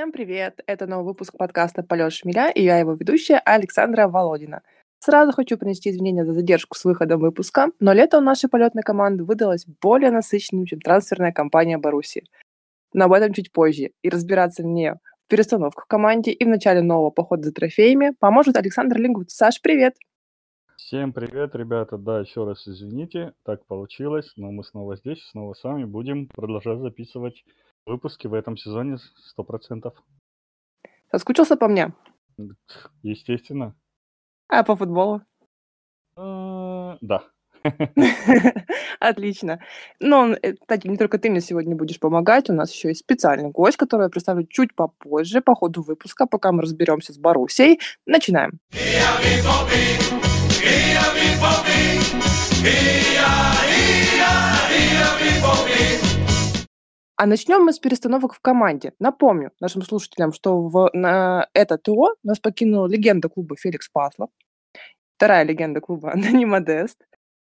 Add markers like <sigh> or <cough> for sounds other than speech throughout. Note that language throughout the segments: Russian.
Всем привет! Это новый выпуск подкаста «Полет шмеля» и я его ведущая Александра Володина. Сразу хочу принести извинения за задержку с выходом выпуска, но лето у нашей полетной команды выдалось более насыщенным, чем трансферная кампания Баруси. Но об этом чуть позже. И разбираться мне в перестановках в команде и в начале нового похода за трофеями поможет Александр Лингут. Саш, привет! Всем привет, ребята. Да, еще раз извините, так получилось, но мы снова здесь, снова с вами будем продолжать записывать выпуски в этом сезоне сто процентов. Соскучился по мне? Естественно. А по футболу? А, да. <laughs> Отлично. Но, э, кстати, не только ты мне сегодня будешь помогать, у нас еще есть специальный гость, который я представлю чуть попозже, по ходу выпуска, пока мы разберемся с Боруссией. Начинаем. А начнем мы с перестановок в команде. Напомню нашим слушателям, что в, на это ТО нас покинула легенда клуба Феликс Паслов, вторая легенда клуба <laughs> Антони Модест,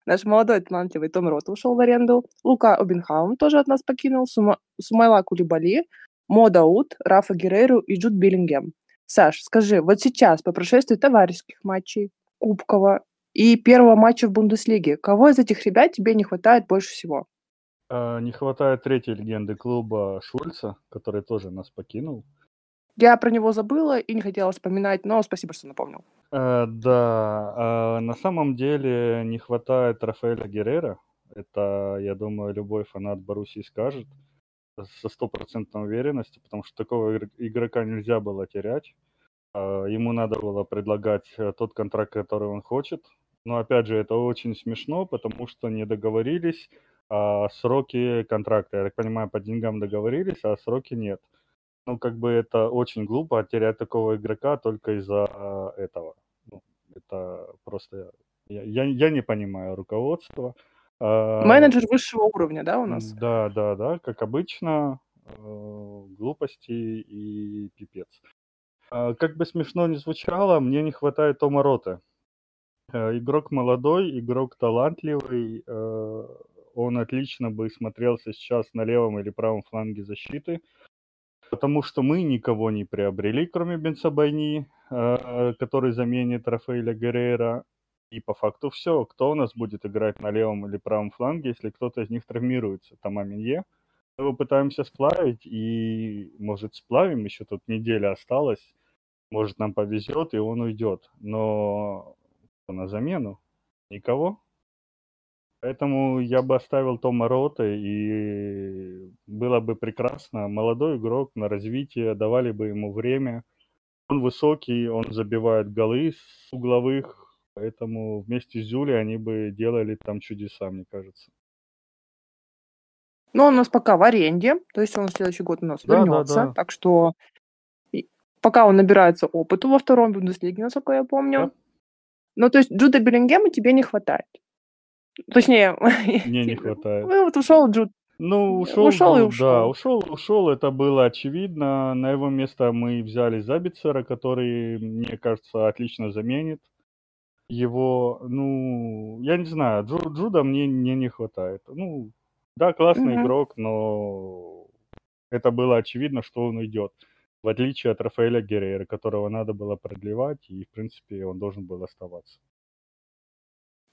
наш молодой талантливый Том Рот ушел в аренду, Лука Обенхаум тоже от нас покинул, Сума, Сумайла Кулибали, Мода Ут, Рафа Герейру и Джуд Биллингем. Саш, скажи, вот сейчас, по прошествии товарищеских матчей, Кубкова и первого матча в Бундеслиге. Кого из этих ребят тебе не хватает больше всего? А, не хватает третьей легенды клуба Шульца, который тоже нас покинул. Я про него забыла и не хотела вспоминать, но спасибо, что напомнил. А, да, а, на самом деле не хватает Рафаэля Геррера. Это, я думаю, любой фанат Боруссии скажет со стопроцентной уверенностью, потому что такого игрока нельзя было терять. А, ему надо было предлагать э, тот контракт, который он хочет. Но опять же, это очень смешно, потому что не договорились а сроки контракта. Я так понимаю, по деньгам договорились, а сроки нет. Ну, как бы это очень глупо терять такого игрока только из-за а, этого. Ну, это просто... Я, я, я не понимаю руководство. А, Менеджер высшего уровня, да, у нас? Да, да, да, как обычно, э, глупости и пипец. А, как бы смешно ни звучало, мне не хватает Тома Роты. Э, игрок молодой, игрок талантливый, он отлично бы смотрелся сейчас на левом или правом фланге защиты, потому что мы никого не приобрели, кроме Бенсабайни, э, который заменит Рафаэля Геррера. И по факту все. Кто у нас будет играть на левом или правом фланге, если кто-то из них травмируется? Тома Минье. Мы его пытаемся сплавить, и, может, сплавим, еще тут неделя осталась. Может, нам повезет, и он уйдет. Но на замену никого. Поэтому я бы оставил Тома Рота, и было бы прекрасно. Молодой игрок на развитие, давали бы ему время. Он высокий, он забивает голы с угловых, поэтому вместе с Зюли они бы делали там чудеса, мне кажется. Ну, он у нас пока в аренде, то есть он в следующий год у нас да, вернется, да, да. так что пока он набирается опыту во втором Бундеслиге, насколько я помню. Да. Ну, то есть Джуда Беллингема тебе не хватает. Точнее, мне не <laughs> хватает. Ну, вот ушел Джуд. Ну, ушел, ушел и ушел. Да, ушел, ушел, это было очевидно. На его место мы взяли Забицера, который, мне кажется, отлично заменит его. Ну, я не знаю, Джу, Джуда мне, мне не хватает. Ну, да, классный угу. игрок, но это было очевидно, что он уйдет. В отличие от Рафаэля Геррера, которого надо было продлевать, и, в принципе, он должен был оставаться.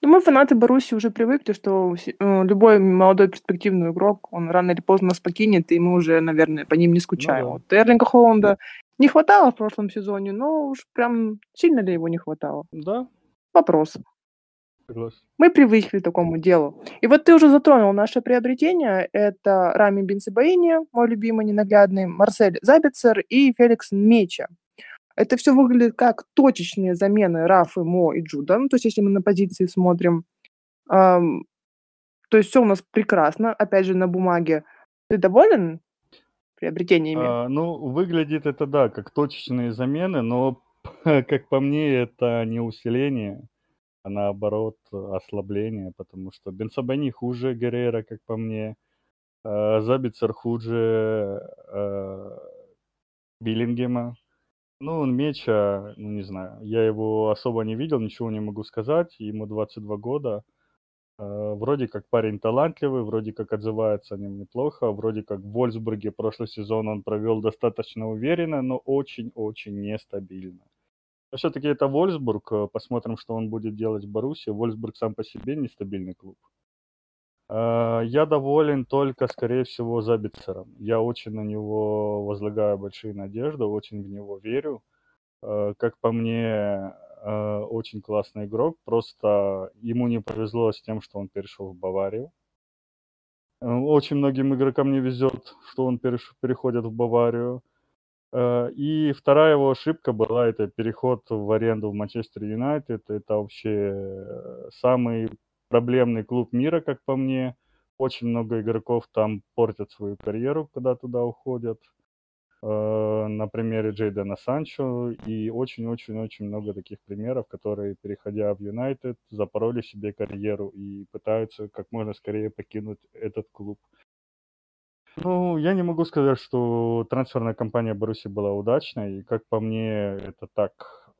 Ну, мы, фанаты Баруси, уже привыкли, что э, любой молодой перспективный игрок, он рано или поздно нас покинет, и мы уже, наверное, по ним не скучаем. Ну, да. Вот Эрлинга Холланда не хватало в прошлом сезоне, но уж прям сильно ли его не хватало? Да. Вопрос. Согласен. Мы привыкли к такому делу. И вот ты уже затронул наше приобретение. Это Рами Бенцебаини, мой любимый ненаглядный, Марсель Забицер и Феликс Меча. Это все выглядит как точечные замены Рафы, Мо и Джуда. Ну, то есть, если мы на позиции смотрим, эм, то есть все у нас прекрасно. Опять же, на бумаге. Ты доволен приобретениями? А, ну, выглядит это, да, как точечные замены, но, <laughs> как по мне, это не усиление, а наоборот ослабление, потому что Бенсабани хуже Геррера, как по мне, э, Забицер хуже э, Биллингема, ну, он Меча, ну, не знаю, я его особо не видел, ничего не могу сказать. Ему 22 года. Э, вроде как парень талантливый, вроде как отзывается о нем неплохо, вроде как в Вольсбурге прошлый сезон он провел достаточно уверенно, но очень-очень нестабильно. Но все-таки это Вольсбург, э, посмотрим, что он будет делать в Баруси. Вольсбург сам по себе нестабильный клуб. Э, я доволен только, скорее всего, Забицером. Я очень на него возлагаю большие надежды, очень в него верю. Как по мне, Э, очень классный игрок, просто ему не повезло с тем, что он перешел в Баварию. Э, очень многим игрокам не везет, что он переходит в Баварию. Э, и вторая его ошибка была, это переход в аренду в Манчестер Юнайтед. Это вообще самый проблемный клуб мира, как по мне. Очень много игроков там портят свою карьеру, когда туда уходят. Э, на примере Джейдена Санчо и очень-очень-очень много таких примеров, которые, переходя в Юнайтед, запороли себе карьеру и пытаются как можно скорее покинуть этот клуб. Ну, я не могу сказать, что трансферная кампания Баруси была удачной, и как по мне, это так.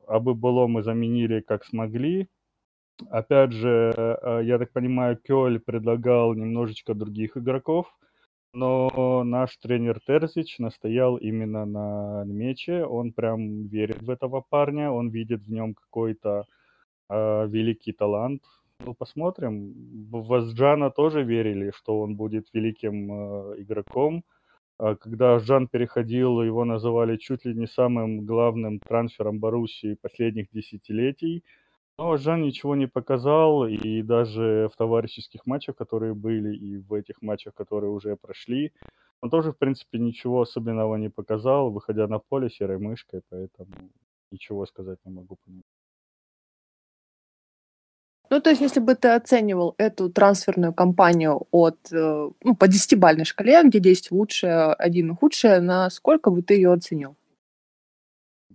Абы было мы заменили как смогли. Опять же, э, я так понимаю, Кёль предлагал немножечко других игроков – но наш тренер Терзич настоял именно на мече. Он прям верит в этого парня, он видит в нем какой-то э, великий талант. Ну, посмотрим. В Азджана тоже верили, что он будет великим э, игроком. А когда Жан переходил, его называли чуть ли не самым главным трансфером Боруссии последних десятилетий. Но Жан ничего не показал, и даже в товарищеских матчах, которые были, и в этих матчах, которые уже прошли, он тоже, в принципе, ничего особенного не показал, выходя на поле серой мышкой, поэтому ничего сказать не могу. Ну, то есть, если бы ты оценивал эту трансферную кампанию от, э, ну, по десятибальной шкале, где 10 лучшее, 1 худшее, на сколько бы ты ее оценил?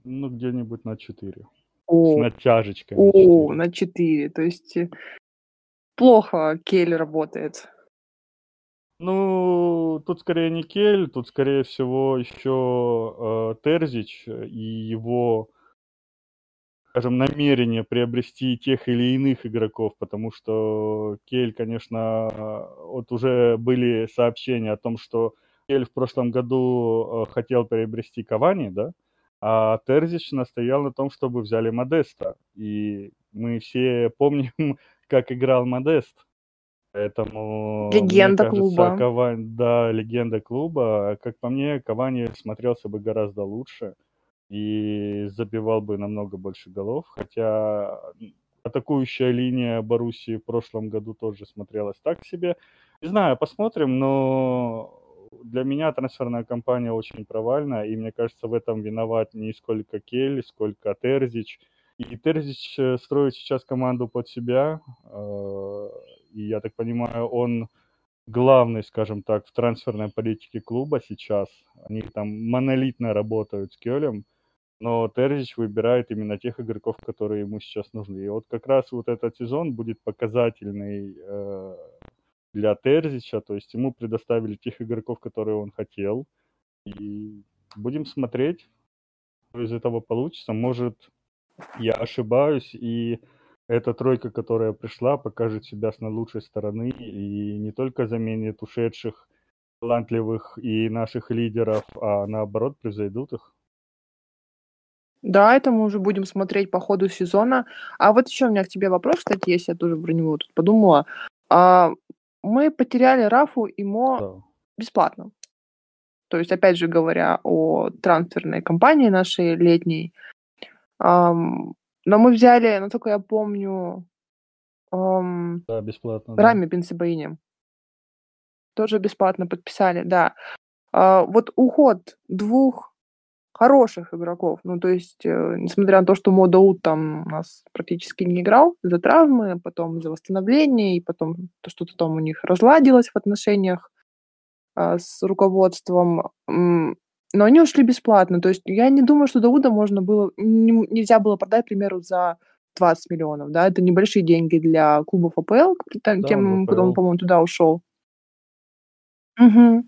Ну, где-нибудь на 4. С натяжечками. О, на 4. То есть э, плохо Кель работает. Ну, тут скорее не Кель, тут скорее всего еще э, Терзич и его, скажем, намерение приобрести тех или иных игроков, потому что Кель, конечно, вот уже были сообщения о том, что Кель в прошлом году э, хотел приобрести Кавани, да, а Терзич настоял на том, чтобы взяли Модеста. И мы все помним, <laughs> как играл Модест. Поэтому, легенда кажется, клуба. Кавани, да, легенда клуба. Как по мне, Кавани смотрелся бы гораздо лучше и забивал бы намного больше голов. Хотя атакующая линия Боруссии в прошлом году тоже смотрелась так себе. Не знаю, посмотрим, но для меня трансферная кампания очень провальная, и мне кажется, в этом виноват не сколько Келли, сколько Терзич. И Терзич э, строит сейчас команду под себя, э, и я так понимаю, он главный, скажем так, в трансферной политике клуба сейчас. Они там монолитно работают с Кёлем, но Терзич выбирает именно тех игроков, которые ему сейчас нужны. И вот как раз вот этот сезон будет показательный э, для Терзича, то есть ему предоставили тех игроков, которые он хотел. И будем смотреть, что из этого получится. Может, я ошибаюсь, и эта тройка, которая пришла, покажет себя с наилучшей стороны и не только заменит ушедших талантливых и наших лидеров, а наоборот превзойдут их. Да, это мы уже будем смотреть по ходу сезона. А вот еще у меня к тебе вопрос, кстати, если я тоже про него тут подумала. А мы потеряли Рафу и Мо Да. бесплатно. То есть, опять же говоря о трансферной кампании нашей летней. Ам, но мы взяли, насколько я помню, ам, Да, бесплатно, да. Рами Бенсебаини. Тоже бесплатно подписали, да. А, вот уход двух хороших игроков. Ну, то есть, э, несмотря на то, что Модаут там у нас практически не играл из-за травмы, потом из-за восстановления, и потом то, что-то там у них разладилось в отношениях а, с руководством. Но они ушли бесплатно. То есть я не думаю, что Дауда можно было, не, нельзя было продать, к примеру, за 20 миллионов. Да? Это небольшие деньги для клубов АПЛ, тем, да, когда он, по-моему, туда ушел. Угу.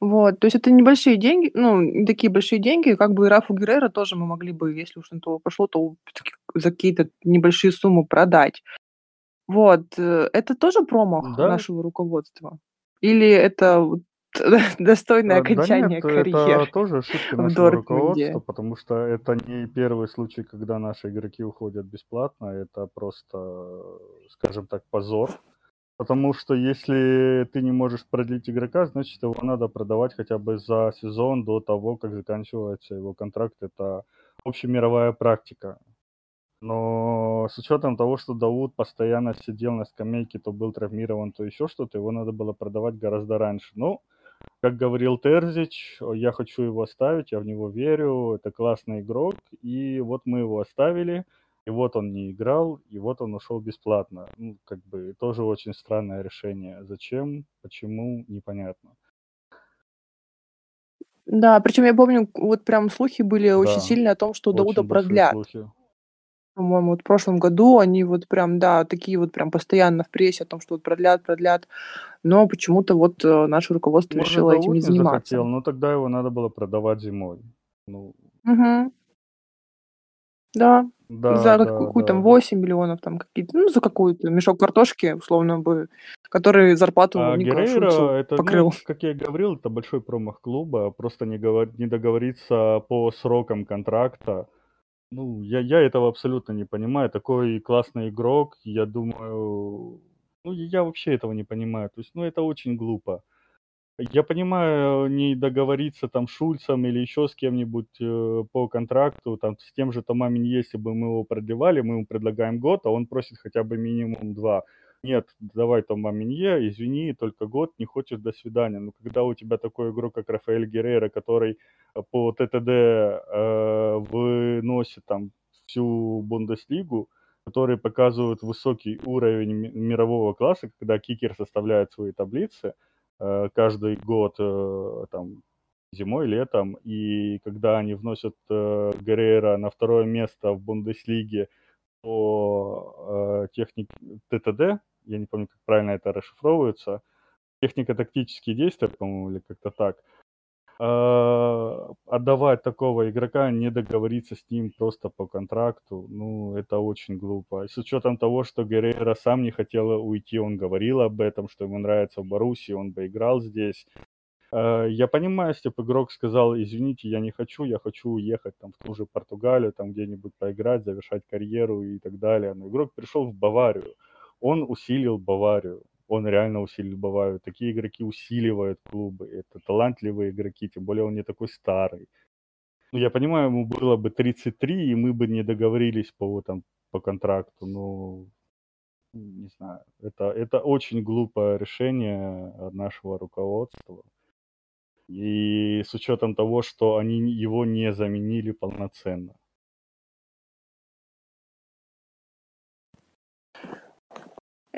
Вот, то есть это небольшие деньги, ну, не такие большие деньги, как бы и Рафу Геррера тоже мы могли бы, если уж на то пошло, то за какие-то небольшие суммы продать. Вот, э, это тоже промах Да. нашего руководства? Или это <laughs> достойное А, да окончание нет, это карьеры тоже ошибки <laughs> в нашего Дортмунде? руководства, потому что это не первый случай, когда наши игроки уходят бесплатно. Это просто, скажем так, позор. Потому что если ты не можешь продлить игрока, значит его надо продавать хотя бы за сезон до того, как заканчивается его контракт. Это общемировая практика. Но с учетом того, что Дауд постоянно сидел на скамейке, то был травмирован, то еще что-то, его надо было продавать гораздо раньше. Ну, как говорил Терзич, я хочу его оставить, я в него верю, это классный игрок, и вот мы его оставили, и вот он не играл, и вот он ушел бесплатно. Ну, как бы тоже очень странное решение. Зачем, почему, непонятно. Да, причем я помню, вот прям слухи были очень Да, сильные о том, что Дауда очень продлят. слухи. По-моему, вот в прошлом году они вот прям, да, такие вот прям постоянно в прессе о том, что вот продлят, продлят. Но почему-то вот э, наше руководство Может, решило этим Дауд не не заниматься. захотел, но тогда его надо было продавать зимой. Ну, Мгм. Да, да, за да, какую там да. 8 миллионов там какие-то, ну, за какую-то мешок картошки, условно бы, который зарплату А Николу это, ну, покрыл. как я и говорил, это большой промах клуба, просто не, говор- не договориться по срокам контракта. Ну, я, я этого абсолютно не понимаю. Такой классный игрок, я думаю... Ну, я вообще этого не понимаю. То есть, ну, это очень глупо. Я понимаю, не договориться там с Шульцем или еще с кем-нибудь э, по контракту, там с тем же Томамин, если бы мы его продлевали, мы ему предлагаем год, а он просит хотя бы минимум два. Нет, давай Тома Минье, извини, только год, не хочешь, до свидания. Но когда у тебя такой игрок, как Рафаэль Геррера, который э, по ТТД э, выносит там всю Бундеслигу, который показывает высокий уровень ми- мирового класса, когда кикер составляет свои таблицы каждый год, э, там, зимой, летом, и когда они вносят э, Геррера на второе место в Бундеслиге по э, технике ТТД, я не помню, как правильно это расшифровывается, технико-тактические действия, по-моему, или как-то так, э, отдавать такого игрока, не договориться с ним просто по контракту, ну, это очень глупо. С учетом того, что Геррера сам не хотел уйти, он говорил об этом, что ему нравится в Боруссии, он бы играл здесь. Э, Я понимаю, если бы игрок сказал, извините, я не хочу, я хочу уехать там в ту же Португалию, там где-нибудь поиграть, завершать карьеру и так далее. Но игрок пришел в Баварию, он усилил Баварию, он реально усилил Баварию. Такие игроки усиливают клубы, это талантливые игроки, тем более он не такой старый. Ну, я понимаю, ему было бы 33, и мы бы не договорились по, там, по контракту, но не знаю, это, это очень глупое решение от нашего руководства. И с учетом того, что они его не заменили полноценно.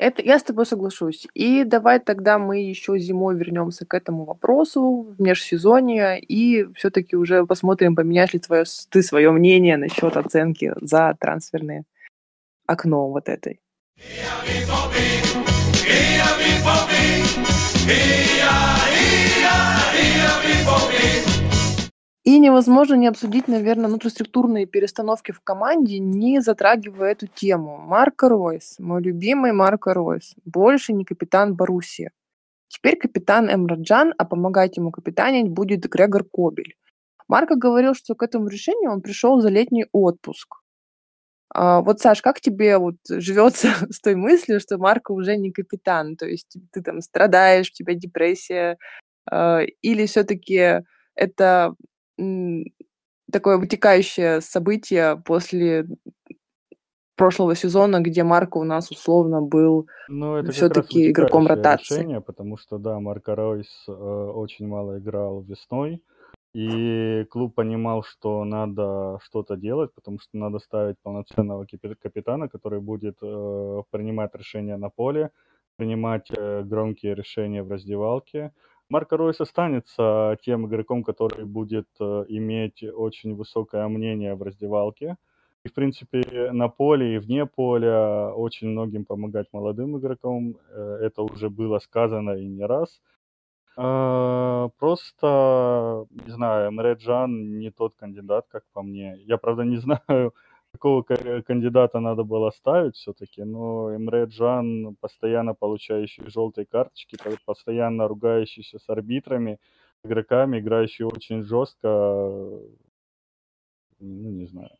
Это я с тобой соглашусь. И давай тогда мы еще зимой вернемся к этому вопросу в межсезонье и все-таки уже посмотрим, поменяешь ли твое, ты свое мнение насчет оценки за трансферное окно вот этой. И невозможно не обсудить, наверное, внутриструктурные перестановки в команде, не затрагивая эту тему. Марко Ройс, мой любимый Марко Ройс, больше не капитан Боруссии. Теперь капитан Эмраджан, а помогать ему капитанить будет Грегор Кобель. Марко говорил, что к этому решению он пришел за летний отпуск. А, вот, Саш, как тебе вот живется <laughs> с той мыслью, что Марко уже не капитан? То есть ты там страдаешь, у тебя депрессия, а, или все-таки это такое вытекающее событие после прошлого сезона, где Марко у нас условно был Ну, все-таки игроком ротации. решение, потому что, да, Марко Ройс э, очень мало играл весной, и клуб понимал, что надо что-то делать, потому что надо ставить полноценного капи- капитана, который будет э, принимать решения на поле, принимать э, громкие решения в раздевалке. Марко Ройс останется тем игроком, который будет э, иметь очень высокое мнение в раздевалке. И, в принципе, на поле и вне поля очень многим помогать молодым игрокам. Э, Это уже было сказано и не раз. А, Просто, не знаю, Эмре Джан не тот кандидат, как по мне. Я, правда, не <laughs> знаю, какого кандидата надо было ставить все-таки, но Эмре Джан, постоянно получающий желтые карточки, постоянно ругающийся с арбитрами, игроками, играющий очень жестко, ну, не знаю.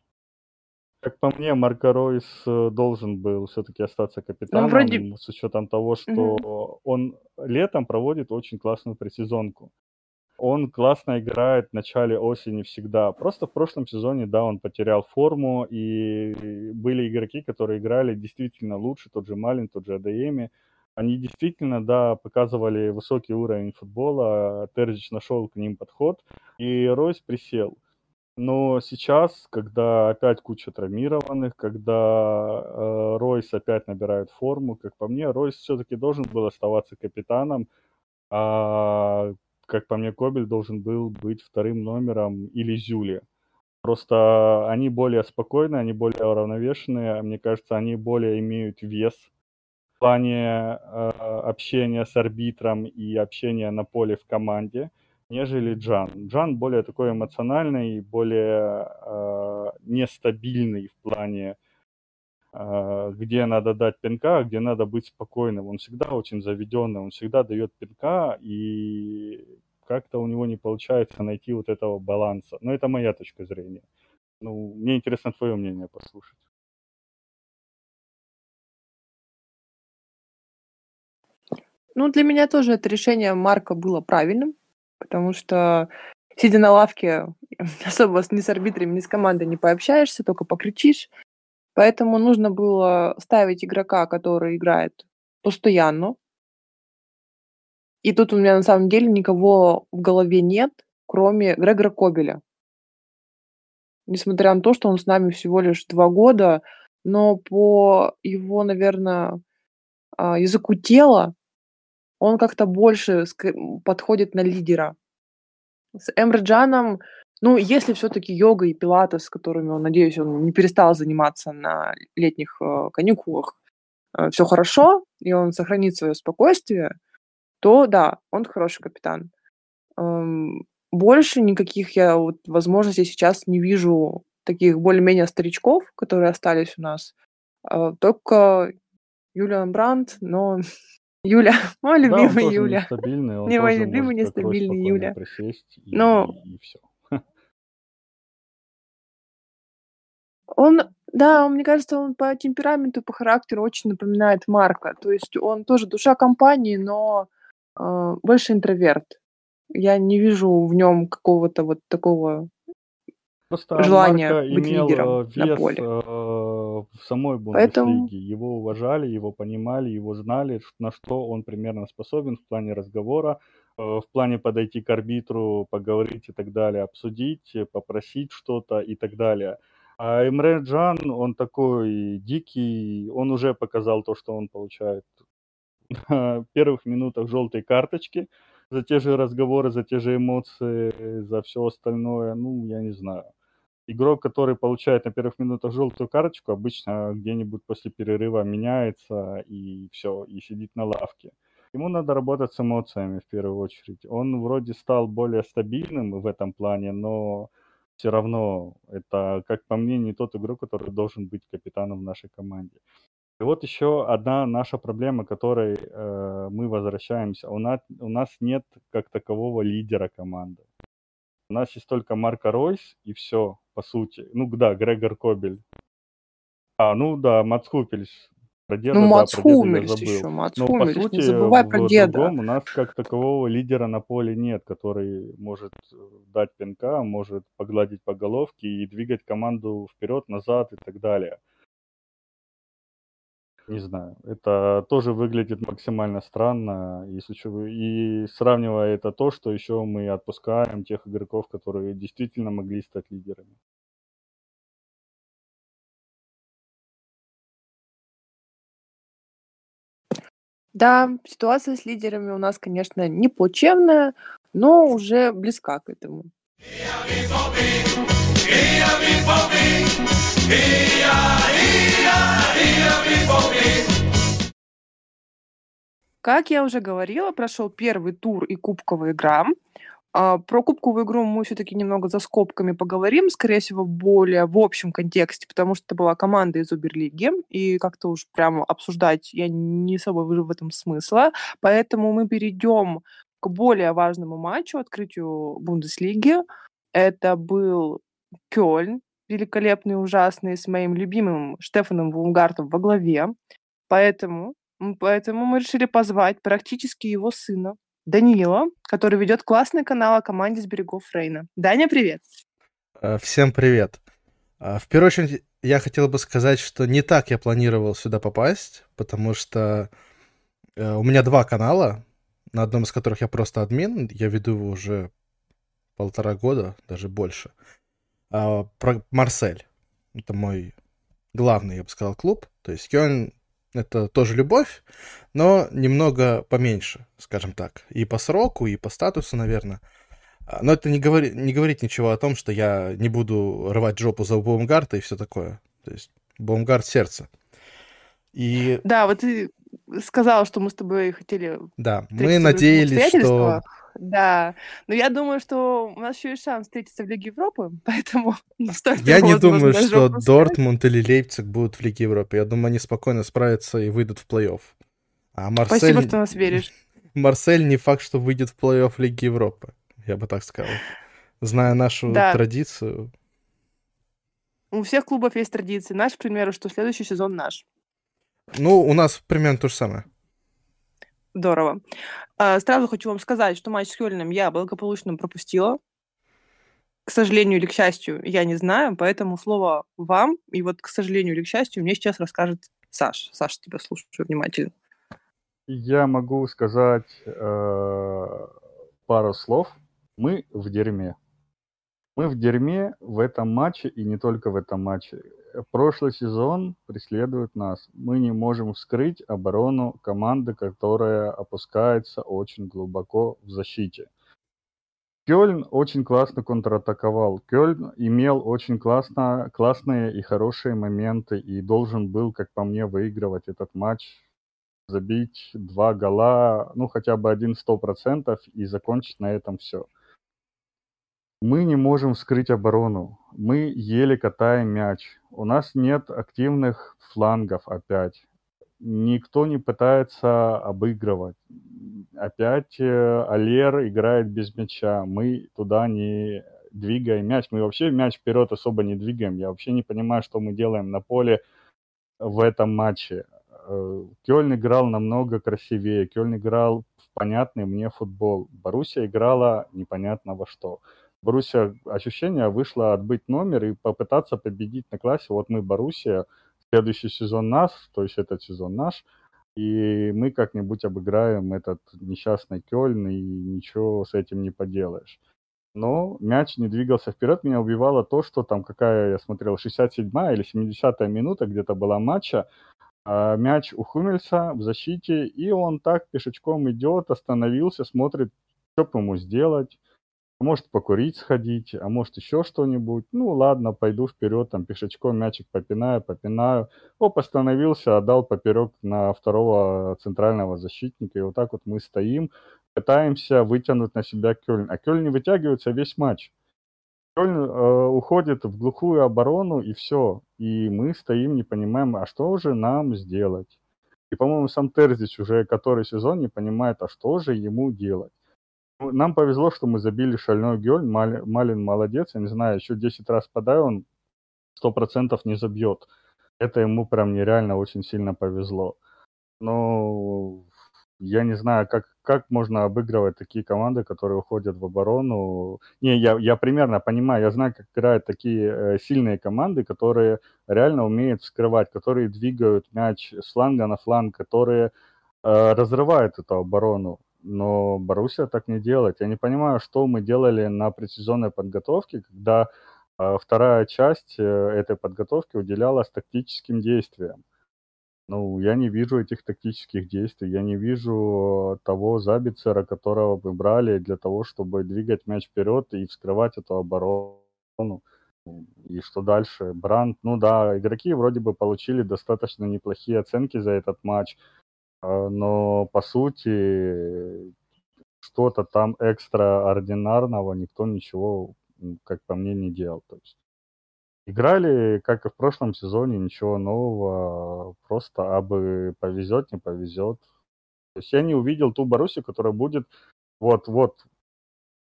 Как по мне, Марко Ройс э, должен был все-таки остаться капитаном, ну, вроде... с учетом того, что угу. он летом проводит очень классную предсезонку. Он классно играет в начале осени всегда. Просто в прошлом сезоне, да, он потерял форму, и были игроки, которые играли действительно лучше, тот же Малин, тот же Адееми. Они действительно, да, показывали высокий уровень футбола, Терзич нашел к ним подход, и Ройс присел. Но сейчас, когда опять куча травмированных, когда э, Ройс опять набирает форму, как по мне, Ройс все-таки должен был оставаться капитаном, а как по мне, Кобель должен был быть вторым номером или Зюли. Просто они более спокойные, они более уравновешенные, мне кажется, они более имеют вес в плане э, общения с арбитром и общения на поле в команде нежели Джан. Джан более такой эмоциональный, более э, нестабильный в плане, э, где надо дать пинка, а где надо быть спокойным. Он всегда очень заведенный, он всегда дает пинка, и как-то у него не получается найти вот этого баланса. Но это моя точка зрения. Ну, мне интересно твое мнение послушать. Ну, для меня тоже это решение Марка было правильным потому что сидя на лавке, <laughs> особо ни с арбитрами, ни с командой не пообщаешься, только покричишь. Поэтому нужно было ставить игрока, который играет постоянно. И тут у меня на самом деле никого в голове нет, кроме Грегора Кобеля. Несмотря на то, что он с нами всего лишь два года, но по его, наверное, а, языку тела он как-то больше подходит на лидера. С Эмреджаном, ну, если все-таки йога и пилатес, которыми он, надеюсь, он не перестал заниматься на летних э, каникулах, э, все хорошо, и он сохранит свое спокойствие, то да, он хороший капитан. Эм, больше никаких я вот возможностей сейчас не вижу таких более-менее старичков, которые остались у нас. Э, только Юлиан Брандт, но <laughs> Юля, мой Да, он любимый Юля. нестабильный, он Не мой любимый, нестабильный спокойно Юля. присесть Но и, и все. Он, да, он, мне кажется, он по темпераменту, по характеру очень напоминает Марка. То есть он тоже душа компании, но э, больше интроверт. Я не вижу в нем какого-то вот такого Просто желания Марко быть имел лидером э, на вес поле. э, в самой Поэтому, Бундеслиге. Его уважали, его понимали, его знали, на что он примерно способен в плане разговора, э, в плане подойти к арбитру, поговорить и так далее, обсудить, попросить что-то и так далее. А Эмре Джан, он такой дикий, он уже показал то, что он получает <laughs> в первых минутах желтой карточки за те же разговоры, за те же эмоции, за все остальное. Ну, я не знаю игрок, который получает на первых минутах желтую карточку, обычно где-нибудь после перерыва меняется и все, и сидит на лавке. Ему надо работать с эмоциями в первую очередь. Он вроде стал более стабильным в этом плане, но все равно это, как по мне, не тот игрок, который должен быть капитаном в нашей команде. И вот еще одна наша проблема, которой э, мы возвращаемся. У нас, у нас нет как такового лидера команды. У нас есть только Марко Ройс и все, по сути. Ну да, Грегор Кобель. А, ну да, Мац. Про деда, ну, Мац да, Хумельс еще, Мац Но по сути, не забывай про деда. другом у нас как такового лидера на поле нет, который может дать пинка, может погладить по головке и двигать команду вперед, назад и так далее. Не знаю, это тоже выглядит максимально странно, что, и сравнивая это то, что еще мы отпускаем тех игроков, которые действительно могли стать лидерами. Да, ситуация с лидерами у нас, конечно, не плачевная, но уже близка к этому. Как я уже говорила, прошел первый тур и кубковая игра. А, про кубковую игру мы все-таки немного за скобками поговорим, скорее всего, более в общем контексте, потому что это была команда из Уберлиги, и как-то уж прямо обсуждать я не особо вижу в этом смысла. Поэтому мы перейдем к более важному матчу, открытию Бундеслиги. Это был Кёльн, великолепный, ужасный, с моим любимым Штефаном Вунгартом во главе. Поэтому, поэтому мы решили позвать практически его сына, Данила, который ведет классный канал о команде с берегов Рейна. Даня, привет! Э, всем привет! Э, в первую очередь, я хотел бы сказать, что не так я планировал сюда попасть, потому что э, у меня два канала, на одном из которых я просто админ, я веду его уже полтора года, даже больше. А, про Марсель. Это мой главный, я бы сказал, клуб. То есть Кёльн это тоже любовь, но немного поменьше, скажем так. И по сроку, и по статусу, наверное. А, но это не, говори, не говорит ничего о том, что я не буду рвать жопу за Баумгарта и все такое. То есть Баумгарт сердце. И... Да, вот ты сказал, что мы с тобой хотели... Да, мы надеялись, что <laughs> да. Но я думаю, что у нас еще есть шанс встретиться в Лиге Европы, <laughs> поэтому не стоит Я не думаю, что Дортмунд или Лейпциг будут в Лиге Европы. Я думаю, они спокойно справятся и выйдут в плей-офф. А Марсель... Спасибо, что нас веришь. <laughs> Марсель не факт, что выйдет в плей-офф Лиги Европы, я бы так сказал. Зная нашу да. традицию. У всех клубов есть традиции. Наш, к примеру, что следующий сезон наш. Ну, у нас примерно то же самое. Здорово. А, сразу хочу вам сказать, что матч с Хёльным я благополучно пропустила. К сожалению или к счастью, я не знаю, поэтому слово вам. И вот, к сожалению или к счастью, мне сейчас расскажет Саш. Саш, тебя слушаю внимательно. Я могу сказать э, пару слов. Мы в дерьме. Мы в дерьме в этом матче и не только в этом матче прошлый сезон преследует нас. Мы не можем вскрыть оборону команды, которая опускается очень глубоко в защите. Кёльн очень классно контратаковал. Кёльн имел очень классно, классные и хорошие моменты и должен был, как по мне, выигрывать этот матч, забить два гола, ну хотя бы один сто процентов и закончить на этом все. Мы не можем вскрыть оборону. Мы еле катаем мяч. У нас нет активных флангов опять. Никто не пытается обыгрывать. Опять э, Алер играет без мяча. Мы туда не двигаем мяч. Мы вообще мяч вперед особо не двигаем. Я вообще не понимаю, что мы делаем на поле в этом матче. Э, Кёльн играл намного красивее. Кёльн играл в понятный мне футбол. Боруссия играла непонятно во что. Боруссия ощущение вышло отбыть номер и попытаться победить на классе. Вот мы Боруссия, следующий сезон наш, то есть этот сезон наш, и мы как-нибудь обыграем этот несчастный Кёльн, и ничего с этим не поделаешь. Но мяч не двигался вперед. Меня убивало то, что там какая, я смотрел, 67-я или 70-я минута где-то была матча. А мяч у Хумельса в защите, и он так пешечком идет, остановился, смотрит, что ему сделать может покурить сходить, а может еще что-нибудь. Ну ладно, пойду вперед, там пешечком мячик попинаю, попинаю. Оп, остановился, отдал поперек на второго центрального защитника. И вот так вот мы стоим, пытаемся вытянуть на себя Кёльн. А Кёльн не вытягивается весь матч. Кёльн э, уходит в глухую оборону и все. И мы стоим, не понимаем, а что же нам сделать? И, по-моему, сам Терзич уже который сезон не понимает, а что же ему делать. Нам повезло, что мы забили шальной гол. Малин, Малин молодец. Я не знаю, еще 10 раз подай, он 100% не забьет. Это ему прям нереально очень сильно повезло. Но я не знаю, как, как можно обыгрывать такие команды, которые уходят в оборону. Не, я, я примерно понимаю, я знаю, как играют такие э, сильные команды, которые реально умеют вскрывать, которые двигают мяч с фланга на фланг, которые э, разрывают эту оборону но Боруссия так не делает. Я не понимаю, что мы делали на предсезонной подготовке, когда э, вторая часть э, этой подготовки уделялась тактическим действиям. Ну, я не вижу этих тактических действий, я не вижу того Забицера, которого мы брали для того, чтобы двигать мяч вперед и вскрывать эту оборону. И что дальше? Бранд, ну да, игроки вроде бы получили достаточно неплохие оценки за этот матч. А, но по сути что-то там экстраординарного никто ничего, как по мне, не делал. То есть играли, как и в прошлом сезоне, ничего нового, просто абы повезет, не повезет. То есть я не увидел ту Боруссию, которая будет вот-вот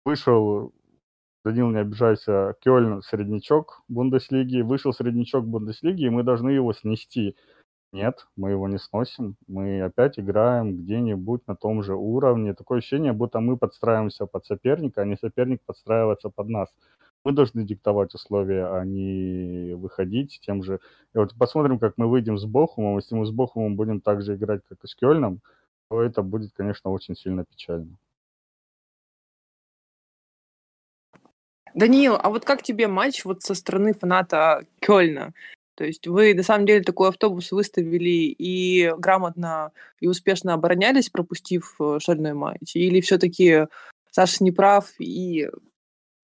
вышел Данил, не обижайся, Кёльн среднячок Бундеслиги, вышел среднячок Бундеслиги, и мы должны его снести. Нет, мы его не сносим. Мы опять играем где-нибудь на том же уровне. Такое ощущение, будто мы подстраиваемся под соперника, а не соперник подстраивается под нас. Мы должны диктовать условия, а не выходить тем же. И вот посмотрим, как мы выйдем с Бохумом. Если мы с Бохумом будем так же играть, как и с Кёльном, то это будет, конечно, очень сильно печально. Даниил, а вот как тебе матч вот со стороны фаната Кёльна? То есть вы на самом деле такой автобус выставили и грамотно и успешно оборонялись, пропустив э, шальной матч? Или все-таки Саша не прав и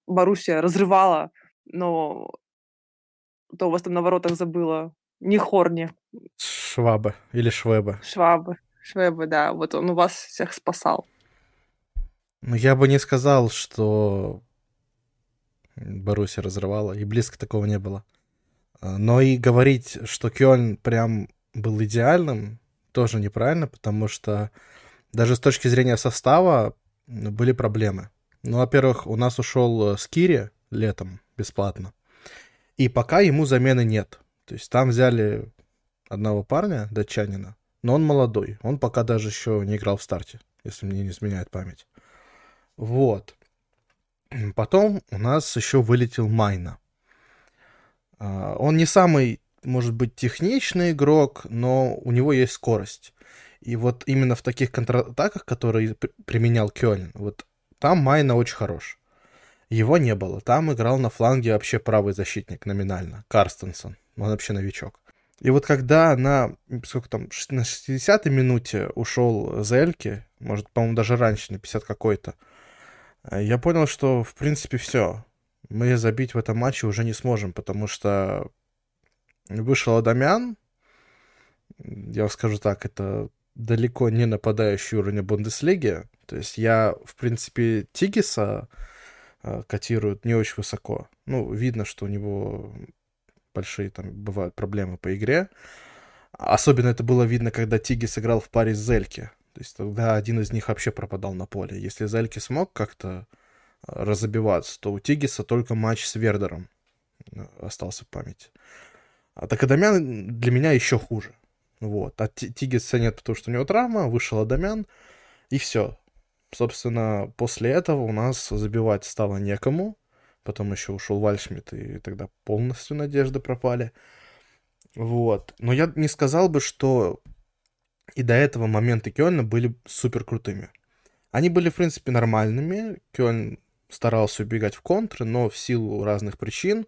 Боруссия разрывала, но то у вас там на воротах забыла не Хорни. Швабы или Швебы. Швабы. Швебы, да. Вот он у вас всех спасал. Ну, я бы не сказал, что Боруссия разрывала, и близко такого не было. А, но и говорить, что Кёльн прям был идеальным, тоже неправильно, потому что даже с точки зрения состава были проблемы. Ну, во-первых, у нас ушел э, Скири летом бесплатно, и пока ему замены нет. То есть там взяли одного парня, датчанина, но он молодой, он пока даже еще не играл в старте, если мне не изменяет память. Вот. Потом у нас еще вылетел Майна. А, он не самый, может быть, техничный игрок, но у него есть скорость. И вот именно в таких контратаках, которые применял Кёльн, вот там Майна очень хорош. Его не было. Там играл на фланге вообще правый защитник номинально, Карстенсон. Он вообще новичок. И вот когда на, сколько там, на 60-й минуте ушел Зельки, может, по-моему, даже раньше, на 50 какой-то, Э, я понял, что, в принципе, все. Мы забить в этом матче уже не сможем, потому что вышел Адамян. Я скажу так, это далеко не нападающий уровень Бундеслиги. То есть я, в принципе, Тигиса э, котируют не очень высоко. Ну, видно, что у него большие там бывают проблемы по игре. Особенно это было видно, когда Тигис играл в паре с Зельки. То есть тогда один из них вообще пропадал на поле. Если Зельки смог как-то разобиваться, то у Тигиса только матч с Вердером э, остался в памяти. А так Адамян для меня еще хуже. Вот. А Тигиса нет, потому что у него травма, вышел Адамян, и все. Собственно, после этого у нас забивать стало некому. Потом еще ушел Вальшмит, и тогда полностью надежды пропали. Вот. Но я не сказал бы, что и до этого моменты Кёльна были супер крутыми. Они были, в принципе, нормальными. Кёльн старался убегать в контры, но в силу разных причин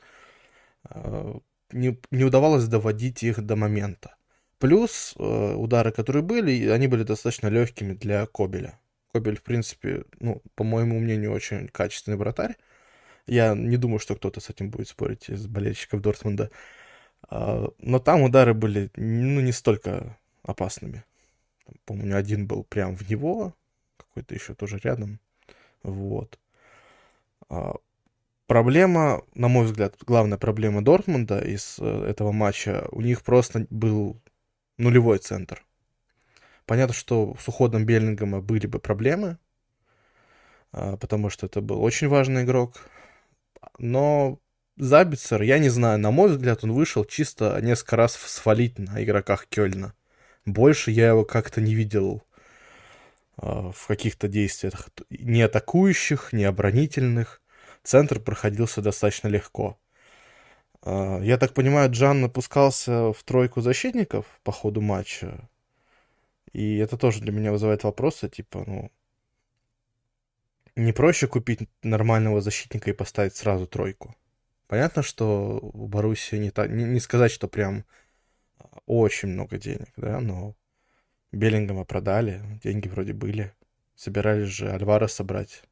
э, не, не удавалось доводить их до момента. Плюс э, удары, которые были, они были достаточно легкими для Кобеля. Кобель, в принципе, ну, по моему мнению, очень качественный вратарь. Я не думаю, что кто-то с этим будет спорить из болельщиков Дортмунда. Э, но там удары были, ну, не столько опасными. Помню, один был прям в него, какой-то еще тоже рядом. Вот. А, проблема, на мой взгляд, главная проблема Дортмунда из э, этого матча, у них просто был нулевой центр. Понятно, что с уходом Беллингема были бы проблемы, а, потому что это был очень важный игрок. Но Забицер, я не знаю, на мой взгляд, он вышел чисто несколько раз свалить на игроках Кёльна. Больше я его как-то не видел э, в каких-то действиях. Ни атакующих, ни оборонительных. Центр проходился достаточно легко. Э, я так понимаю, Джан напускался в тройку защитников по ходу матча. И это тоже для меня вызывает вопросы, типа, ну, не проще купить нормального защитника и поставить сразу тройку. Понятно, что у Боруссии не, та, не, не сказать, что прям очень много денег, да, но Беллингема продали, деньги вроде были. Собирались же Альвара собрать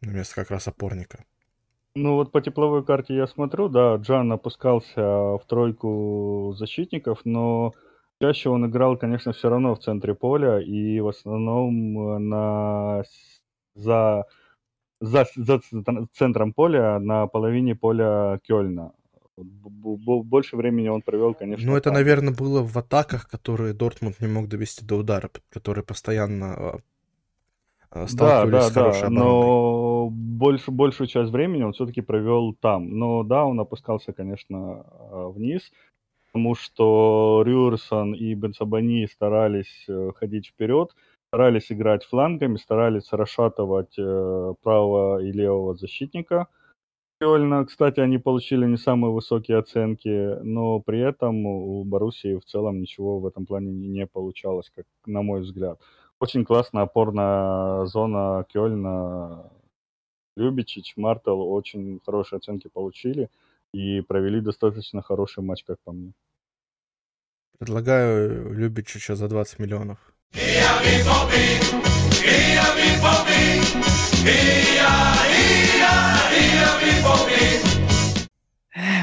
на место как раз опорника. Ну вот по тепловой карте я смотрю, да, Джан опускался в тройку защитников, но чаще он играл, конечно, все равно в центре поля и в основном на за, за, за центром поля на половине поля Кёльна. Больше времени он провел, конечно. Ну, это, там. наверное, было в атаках, которые Дортмунд не мог довести до удара, которые постоянно а, сталкивались да, да, с хорошей да, обороной. Но больше, большую часть времени он все-таки провел там. Но да, он опускался, конечно, а, вниз, потому что Рюрсон и Бенсабани старались э, ходить вперед, старались играть флангами, старались расшатывать э, правого и левого защитника. Кстати, они получили не самые высокие оценки, но при этом у Боруссии в целом ничего в этом плане не получалось, как на мой взгляд. Очень классная опорная зона Кёльна. Любичич, Мартел очень хорошие оценки получили и провели достаточно хороший матч, как по мне. Предлагаю Любичича за 20 миллионов.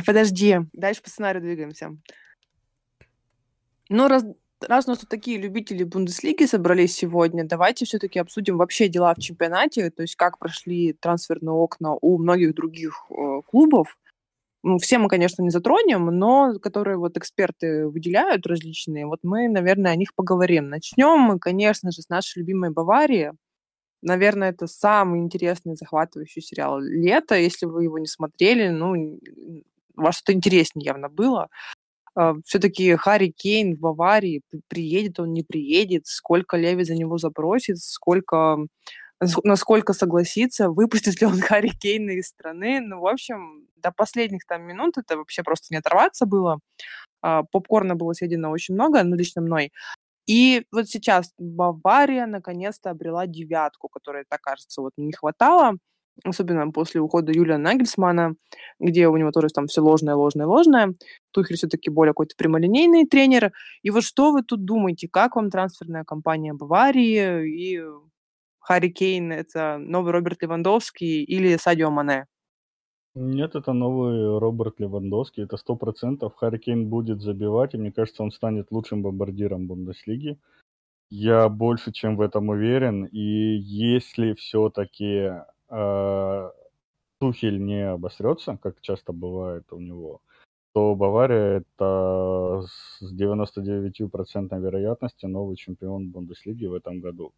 Подожди, дальше по сценарию двигаемся. Ну, раз раз у нас тут такие любители Бундеслиги собрались сегодня, давайте все-таки обсудим вообще дела в чемпионате, то есть как прошли трансферные окна у многих других э, клубов. Ну, все мы, конечно, не затронем, но которые вот эксперты выделяют различные, вот мы, наверное, о них поговорим. Начнем мы, конечно же, с нашей любимой Баварии. Наверное, это самый интересный, захватывающий сериал лета. Если вы его не смотрели, ну, у вас что-то интереснее явно было. А, все-таки Харри Кейн в Баварии, приедет он, не приедет, сколько Леви за него запросит, сколько, насколько согласится, выпустит ли он <laughs> Харри Кейна из страны. Ну, в общем, до последних там минут это вообще просто не оторваться было. А, попкорна было съедено очень много, ну, лично мной. И вот сейчас Бавария наконец-то обрела девятку, которой, так кажется, вот не хватало особенно после ухода Юлия Нагельсмана, где у него тоже там все ложное, ложное, ложное. Тухель все-таки более какой-то прямолинейный тренер. И вот что вы тут думаете? Как вам трансферная кампания Баварии и Харри Кейн – это новый Роберт Левандовский или Садио Мане? Нет, это новый Роберт Левандовский, это сто процентов. Харри Кейн будет забивать, и мне кажется, он станет лучшим бомбардиром Бундеслиги. Я больше чем в этом уверен. И если все-таки э, Тухель не обосрется, как часто бывает у него, то Бавария это с 99% вероятностью новый чемпион Бундеслиги в этом году.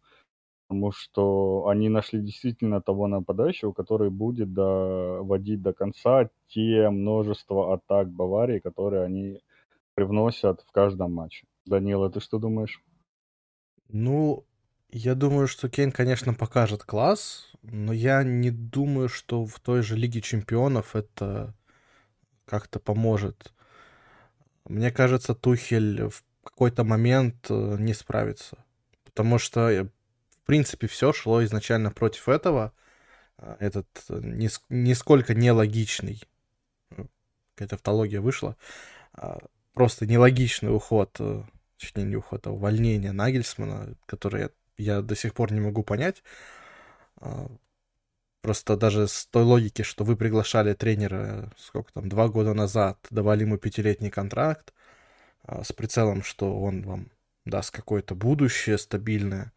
Потому что они нашли действительно того нападающего, который будет доводить до конца те множество атак Баварии, которые они привносят в каждом матче. Данила, ты что думаешь? Ну, я думаю, что Кейн, конечно, покажет класс, но я не думаю, что в той же Лиге Чемпионов это как-то поможет. Мне кажется, Тухель в какой-то момент э, не справится. Потому что, э, в принципе, все шло изначально против этого. А, этот э, нис- нисколько нелогичный, какая-то автология вышла, а, просто нелогичный уход, точнее не уход, а увольнение Нагельсмана, который я до сих пор не могу понять. А, просто даже с той логики, что вы приглашали тренера, сколько там, два года назад, давали ему пятилетний контракт а, с прицелом, что он вам даст какое-то будущее стабильное,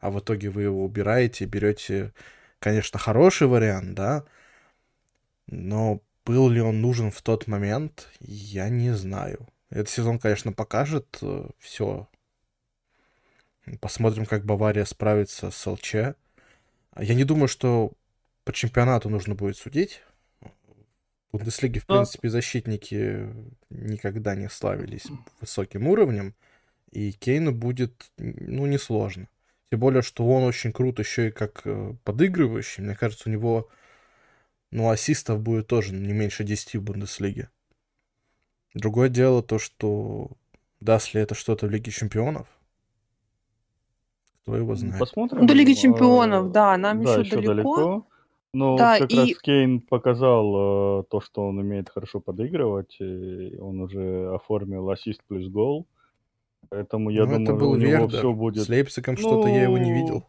а в итоге вы его убираете, берете, конечно, хороший вариант, да, но был ли он нужен в тот момент, я не знаю. Этот сезон, конечно, покажет э, все, Посмотрим, как Бавария справится с ЛЧ. Я не думаю, что по чемпионату нужно будет судить. В Бундеслиге, в принципе, защитники никогда не славились высоким уровнем. И Кейну будет, ну, несложно. Тем более, что он очень крут еще и как э, подыгрывающий. Мне кажется, у него, ну, ассистов будет тоже не меньше 10 в Бундеслиге. Другое дело то, что даст ли это что-то в Лиге Чемпионов. Кто его знает. Посмотрим. До Лиги Чемпионов, да, нам да, еще, еще далеко. далеко. Но да, как и... раз Кейн показал э, то, что он умеет хорошо подыгрывать, и он уже оформил ассист плюс гол. Поэтому я ну, думаю, это был у него Вердер. все будет... С Лейпцигом ну... что-то я его не видел.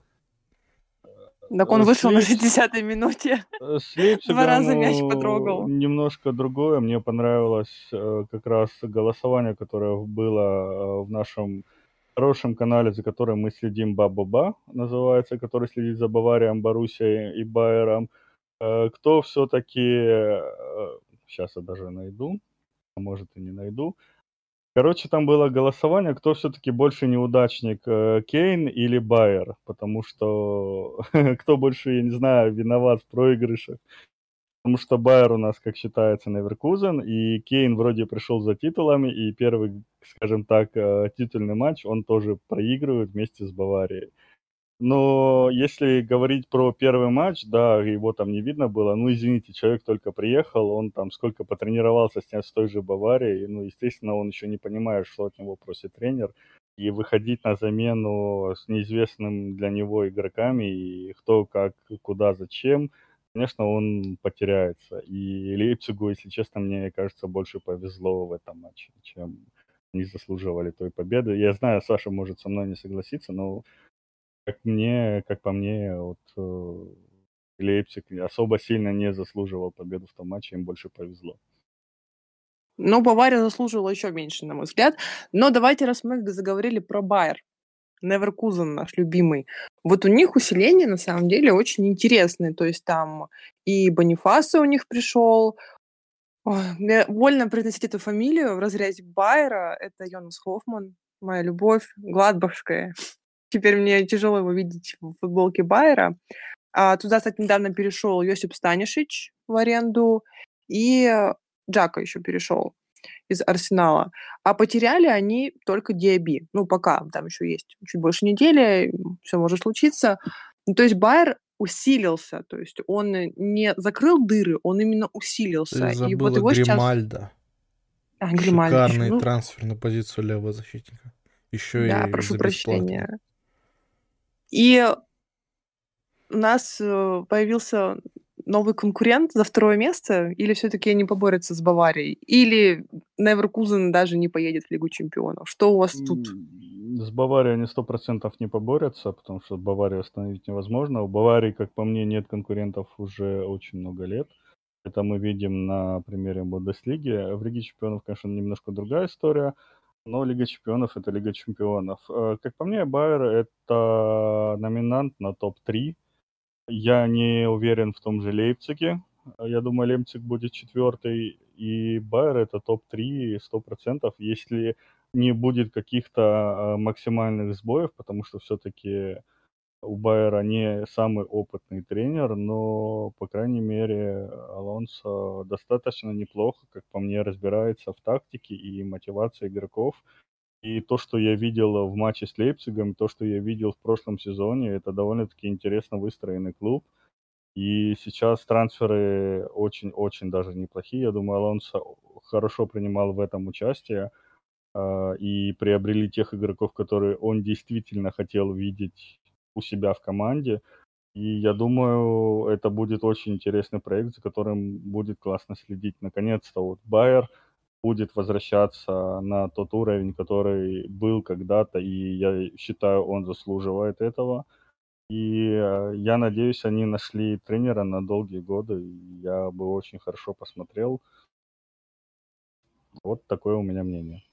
Так он вышел Слейп... на 60-й минуте. Э, с Лейпцигом, Два раза мяч потрогал. Немножко другое. Мне понравилось э, как раз голосование, которое было э, в нашем хорошем канале, за которым мы следим, Бабаба называется, который следит за Баварием, Боруссией и Байером. Э, кто все-таки, сейчас я даже найду, а может и не найду, Короче, там было голосование, кто все-таки больше неудачник, э, Кейн или Байер, потому что <laughs> кто больше, я не знаю, виноват в проигрышах. Потому что Байер у нас, как считается, Неверкузен, и Кейн вроде пришел за титулами, и первый, скажем так, э, титульный матч он тоже проигрывает вместе с Баварией. Но если говорить про первый матч, да, его там не видно было. Ну, извините, человек только приехал, он там сколько потренировался с, с той же Баварией. Ну, естественно, он еще не понимает, что от него просит тренер. И выходить на замену с неизвестным для него игроками, и кто, как, куда, зачем, конечно, он потеряется. И Лейпцигу, если честно, мне кажется, больше повезло в этом матче, чем не заслуживали той победы. Я знаю, Саша может со мной не согласиться, но как мне, как по мне, вот э, Лейпциг особо сильно не заслуживал победу в том матче, им больше повезло. Ну, Бавария заслуживала еще меньше, на мой взгляд. Но давайте, раз мы заговорили про Байер, Неверкузен наш любимый. Вот у них усиление, на самом деле, очень интересное. То есть там и Бонифаса у них пришел. Ой, мне больно произносить эту фамилию в разрезе Байера. Это Йонас Хоффман, моя любовь, гладбахская. Теперь мне тяжело его видеть в футболке Байера. А, туда, кстати, недавно перешел Йосип Станишич в аренду, и Джака еще перешел из Арсенала. А потеряли они только Диаби. Ну, пока, там еще есть чуть больше недели, все может случиться. Ну, то есть Байер усилился, то есть он не закрыл дыры, он именно усилился. Ты забыла и вот его Гримальда. сейчас... А, Гримальда Шикарный ну... трансфер на позицию левого защитника. Еще да, и прошу прощения. И у нас э, появился новый конкурент за второе место, или все-таки они поборются с Баварией, или Неверкузен даже не поедет в Лигу Чемпионов. Что у вас тут? С Баварией они сто процентов не поборются, потому что Баварию остановить невозможно. У Баварии, как по мне, нет конкурентов уже очень много лет. Это мы видим на примере Бундеслиги. В Лиге Чемпионов, конечно, немножко другая история. Но Лига Чемпионов это Лига Чемпионов. Э, как по мне, Байер это номинант на топ-3. Я не уверен в том же Лейпциге. Я думаю, Лейпциг будет четвертый, и Байер это топ-3 100%, если не будет каких-то э, максимальных сбоев, потому что все-таки у Байера не самый опытный тренер, но, по крайней мере, Алонсо достаточно неплохо, как по мне, разбирается в тактике и мотивации игроков. И то, что я видел в матче с Лейпцигом, то, что я видел в прошлом сезоне, это довольно-таки интересно выстроенный клуб. И сейчас трансферы очень-очень даже неплохие. Я думаю, Алонсо хорошо принимал в этом участие э, и приобрели тех игроков, которые он действительно хотел видеть у себя в команде. И я думаю, это будет очень интересный проект, за которым будет классно следить. Наконец-то вот Байер будет возвращаться на тот уровень, который был когда-то, и я считаю, он заслуживает этого. И э, я надеюсь, они нашли тренера на долгие годы, я бы очень хорошо посмотрел. Вот такое у меня мнение.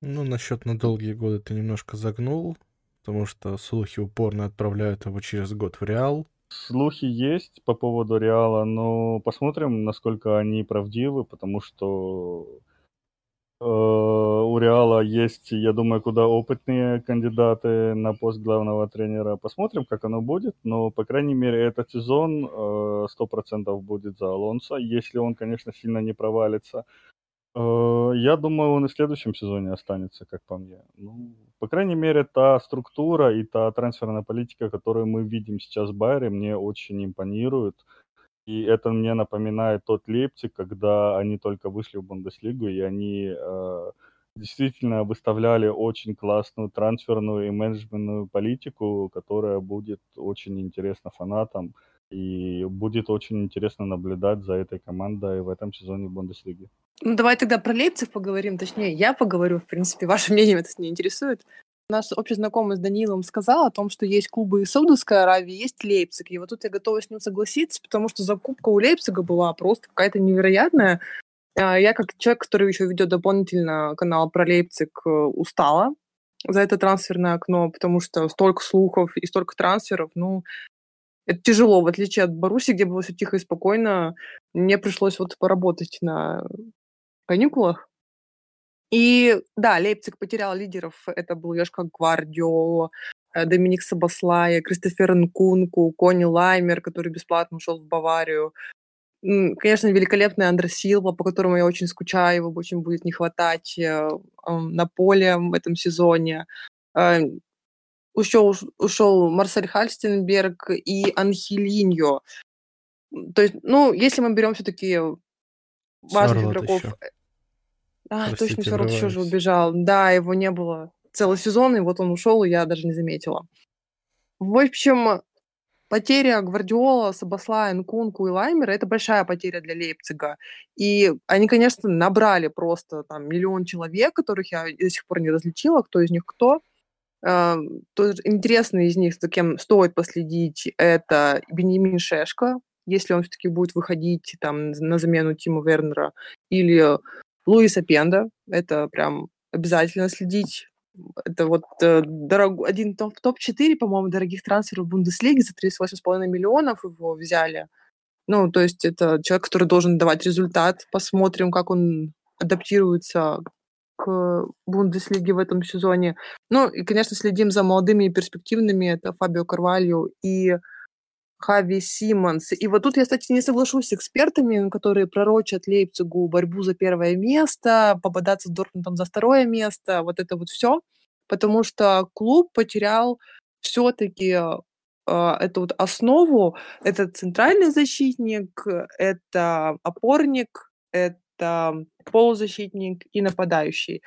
Ну, насчет на долгие годы ты немножко загнул, потому что слухи упорно отправляют его через год в Реал. Слухи есть по поводу Реала, но посмотрим, насколько они правдивы, потому что э, у Реала есть, я думаю, куда опытнее кандидаты на пост главного тренера. Посмотрим, как оно будет, но, по крайней мере, этот сезон э, 100% будет за Алонсо, если он, конечно, сильно не провалится. Э, я думаю, он и в следующем сезоне останется, как по мне. Ну, по крайней мере, та структура и та трансферная политика, которую мы видим сейчас в Байере, мне очень импонирует. И это мне напоминает тот Лейпциг, когда они только вышли в Бундеслигу, и они э, действительно выставляли очень классную трансферную и менеджментную политику, которая будет очень интересна фанатам. И будет очень интересно наблюдать за этой командой в этом сезоне Бундеслиги. Ну, давай тогда про Лейпциг поговорим. Точнее, я поговорю, в принципе. Ваше <laughs> мнение это не интересует. Наш общий знакомый с Данилом сказал о том, что есть клубы из Саудовской Аравии, есть Лейпциг. И вот тут я готова с ним согласиться, потому что закупка у Лейпцига была просто какая-то невероятная. А, я как человек, который еще ведет дополнительно канал про Лейпциг, э, устала за это трансферное окно, потому что столько слухов и столько трансферов, ну, это тяжело, в отличие от Баруси, где было все тихо и спокойно. Мне пришлось вот поработать на каникулах. И да, Лейпциг потерял лидеров. Это был Ёшка Гвардиола, э, Доминик Сабаслай, Кристофер Нкунку, Кони Лаймер, который бесплатно ушел в Баварию. Конечно, великолепный Андре Силва, по которому я очень скучаю, его очень будет не хватать э, на поле в этом сезоне. Ушел, ушел Марсель Хальстенберг и Анхелиньо. То есть, ну, если мы берем все-таки важных Шарлот игроков... Еще. Э, а, Простите, точно, Шарлот еще же убежал. Да, его не было целый сезон, и вот он ушел, и я даже не заметила. В общем, потеря Гвардиола, Сабасла, Нкунку и Лаймера – это большая потеря для Лейпцига. И они, конечно, набрали просто там миллион человек, которых я до сих пор не различила, кто из них кто. Uh, тоже интересный из них, за кем стоит последить, это Бенемин Шешко, если он все-таки будет выходить там на замену Тима Вернера, или Луиса Пенда, это прям обязательно следить. Это вот э, дорог... один топ- топ-4, по-моему, дорогих трансферов в Бундеслиге за 38,5 миллионов его взяли. Ну, то есть это человек, который должен давать результат. Посмотрим, как он адаптируется к Бундеслиге в этом сезоне. Ну, и, конечно, следим за молодыми и перспективными. Это Фабио Карвалью и Хави Симмонс. И вот тут я, кстати, не соглашусь с экспертами, которые пророчат Лейпцигу борьбу за первое место, попадаться с Дортмундом за второе место, вот это вот все, потому что клуб потерял все-таки э, а, эту вот основу. Это центральный защитник, это опорник, это полузащитник и нападающий.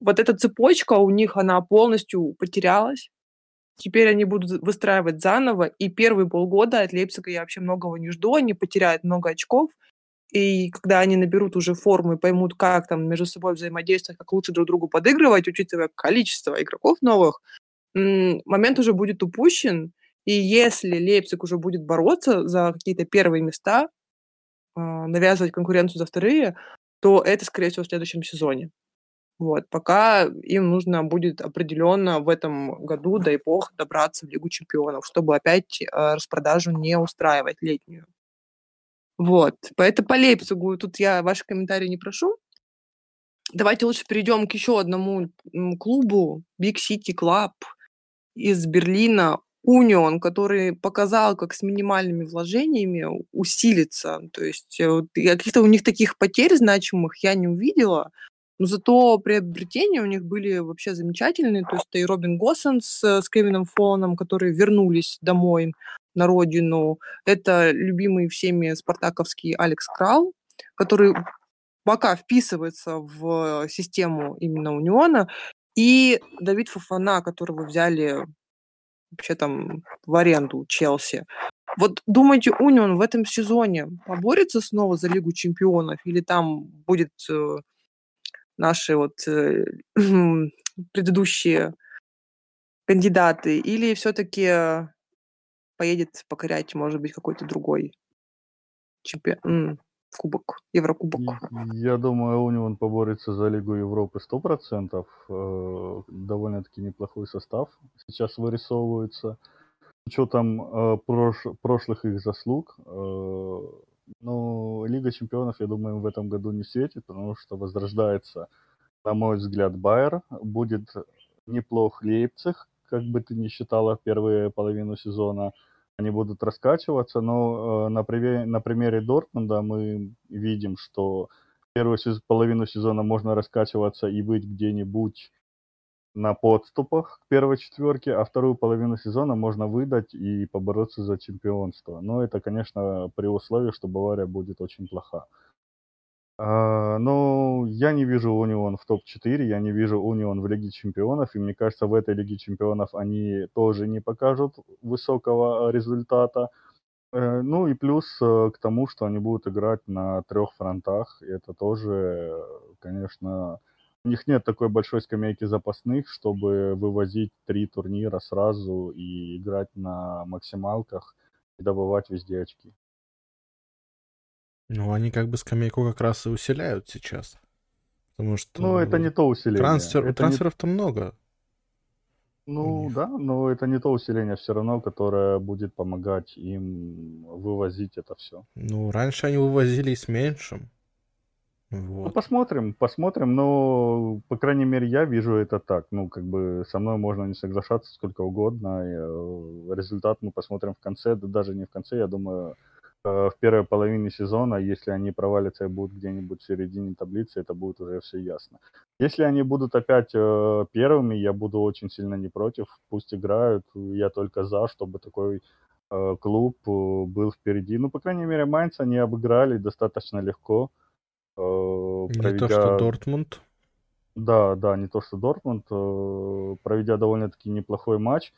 Вот эта цепочка у них, она полностью потерялась. Теперь они будут выстраивать заново, и первые полгода от Лейпцига я вообще многого не жду, они потеряют много очков, и когда они наберут уже форму и поймут, как там между собой взаимодействовать, как лучше друг другу подыгрывать, учитывая количество игроков новых, момент уже будет упущен, и если Лейпциг уже будет бороться за какие-то первые места, а, навязывать конкуренцию за вторые, то это, скорее всего, в следующем сезоне. Вот, пока им нужно будет определенно в этом году, дай бог, добраться в Лигу чемпионов, чтобы опять э, распродажу не устраивать летнюю. Вот, поэтому по Лейпцигу тут я ваши комментарии не прошу. Давайте лучше перейдем к еще одному клубу, Big City Club из Берлина, Унион, который показал, как с минимальными вложениями усилиться. То есть э, каких-то у них таких потерь значимых я не увидела. Но зато приобретения у них были вообще замечательные. То есть это и Робин Госсенс с Кевином Фоланом, которые вернулись домой на родину. Это любимый всеми спартаковский Алекс Крал, который пока вписывается в систему именно Униона. И Давид Фафана, которого взяли вообще там в аренду Челси. Вот думаете, Унион в этом сезоне поборется снова за Лигу чемпионов или там будет э, наши вот э, <clears throat> предыдущие кандидаты, или все-таки поедет покорять, может быть, какой-то другой чемпион, кубок, Еврокубок? Я думаю, Унион поборется за Лигу Европы 100%. Э, довольно-таки неплохой состав сейчас вырисовывается. С учетом э, прош- прошлых их заслуг, э, ну, Лига чемпионов, я думаю, в этом году не светит, потому что возрождается, на мой взгляд, Байер. Будет неплох Лейпциг, как бы ты ни считала, первую половину сезона. Они будут раскачиваться, но э, на, примере, на примере Дортмунда мы видим, что первую половину сезона можно раскачиваться и быть где-нибудь на подступах к первой четверке, а вторую половину сезона можно выдать и побороться за чемпионство. Но это, конечно, при условии, что Бавария будет очень плоха. А, но я не вижу Унион в топ-4, я не вижу Унион в Лиге Чемпионов, и мне кажется, в этой Лиге Чемпионов они тоже не покажут высокого результата. Э, ну и плюс э, к тому, что они будут играть на трех фронтах, это тоже, конечно, у них нет такой большой скамейки запасных, чтобы вывозить три турнира сразу и играть на максималках и добывать везде очки. Ну, они как бы скамейку как раз и усиляют сейчас. Потому что... Ну, это не то усиление. Трансфер... Это Трансферов-то много. Ну да, но это не то усиление все равно, которое будет помогать им вывозить это все. Ну, раньше они вывозили с меньшим. Ну, Вот. посмотрим, посмотрим, но, по крайней мере, я вижу это так. Ну, как бы со мной можно не соглашаться сколько угодно. э, результат мы посмотрим в конце, да даже не в конце, я думаю, в первой половине сезона, если они провалятся и будут где-нибудь в середине таблицы, это будет уже все ясно. Если они будут опять э, первыми, я буду очень сильно не против. Пусть играют, я только за, чтобы такой э, клуб э, был впереди. Ну, по крайней мере, Майнц они обыграли достаточно легко. э, Не то, что проведя- Дортмунд. Да, да, не то что Дортмунд, э, проведя довольно-таки неплохой матч.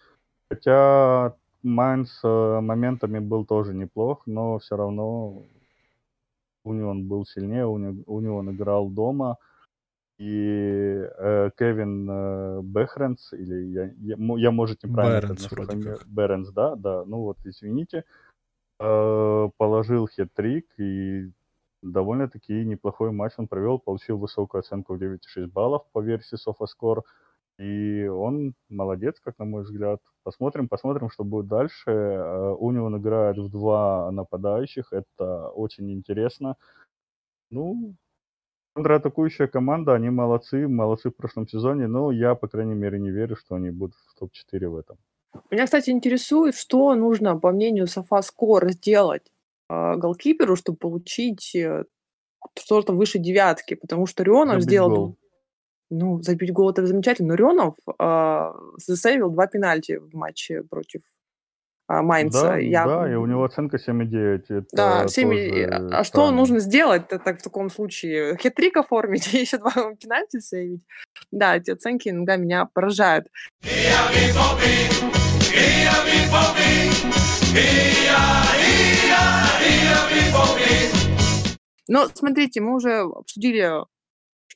Хотя Майнц э, моментами был тоже неплох, но все равно Унион был сильнее, Уни- Унион играл дома. И э, Кевин э, Бехренс, или я, я, я, может, неправильно Беренс вроде фамилию. как. Беренс, да, да, ну вот, извините. Э, положил хет-трик и довольно-таки неплохой матч он провел, получил высокую оценку в 9,6 баллов по версии SofaScore. И он молодец, как на мой взгляд. Посмотрим, посмотрим, что будет дальше. Э, Унион играет в два нападающих, это очень интересно. Ну, контратакующая команда, они молодцы, молодцы в прошлом сезоне, но я, по крайней мере, не верю, что они будут в топ-4 в этом. Меня, кстати, интересует, что нужно, по мнению SofaScore, сделать э, голкиперу, чтобы получить э, что-то выше девятки, потому что Рионов сделал... гол. Ну, забить гол это замечательно, но Рионов э, засейвил два пенальти в матче против э, Майнца. Да, Я- да, и у него оценка 7,9. Это Да, всеми... тоже А что странно. нужно сделать так в таком случае? Хитрик оформить <laughs> и еще два <laughs> пенальти сейвить? Да, эти оценки иногда меня поражают. Но смотрите, мы уже обсудили,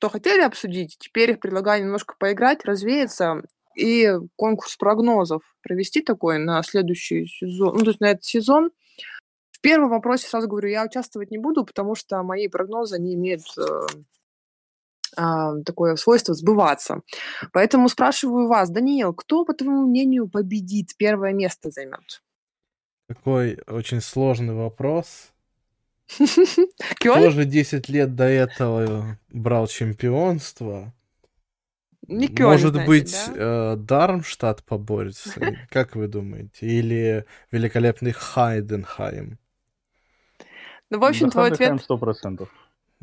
что хотели обсудить. Теперь предлагаю немножко поиграть, развеяться и конкурс прогнозов провести такой на следующий сезон, ну, то есть на этот сезон. В первом вопросе сразу говорю, я участвовать не буду, потому что мои прогнозы не имеют э, а, такое свойство сбываться. Поэтому спрашиваю вас, Даниил, кто, по твоему мнению, победит, первое место займет? Такой очень сложный вопрос. <laughs> Тоже 10 лет до этого брал чемпионство. Не Кёльн, Может значит, быть, да? э, Дармштадт поборется? <laughs> Как вы думаете? Или великолепный Хайденхайм? Ну, в общем, Да, твой ответ... Хандехайм 100%.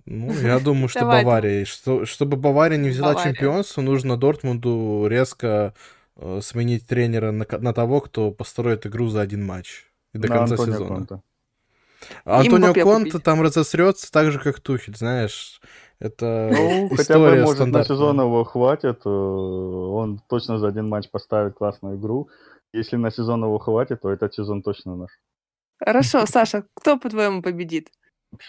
Ну, я думаю, что Давай, Бавария. Что, чтобы Бавария не взяла Бавария. чемпионство, нужно Дортмунду резко э, сменить тренера на, на того, кто построит игру за один матч. И до На конца Антонио сезона. Конте. А Антонио Конте купить. там разосрется так же, как Тухель, знаешь. Это Ну, хотя бы, может, на сезон его хватит. э, Он точно за один матч поставит классную игру. Если на сезон его хватит, то этот сезон точно наш. Хорошо, Саша, кто, по-твоему, победит?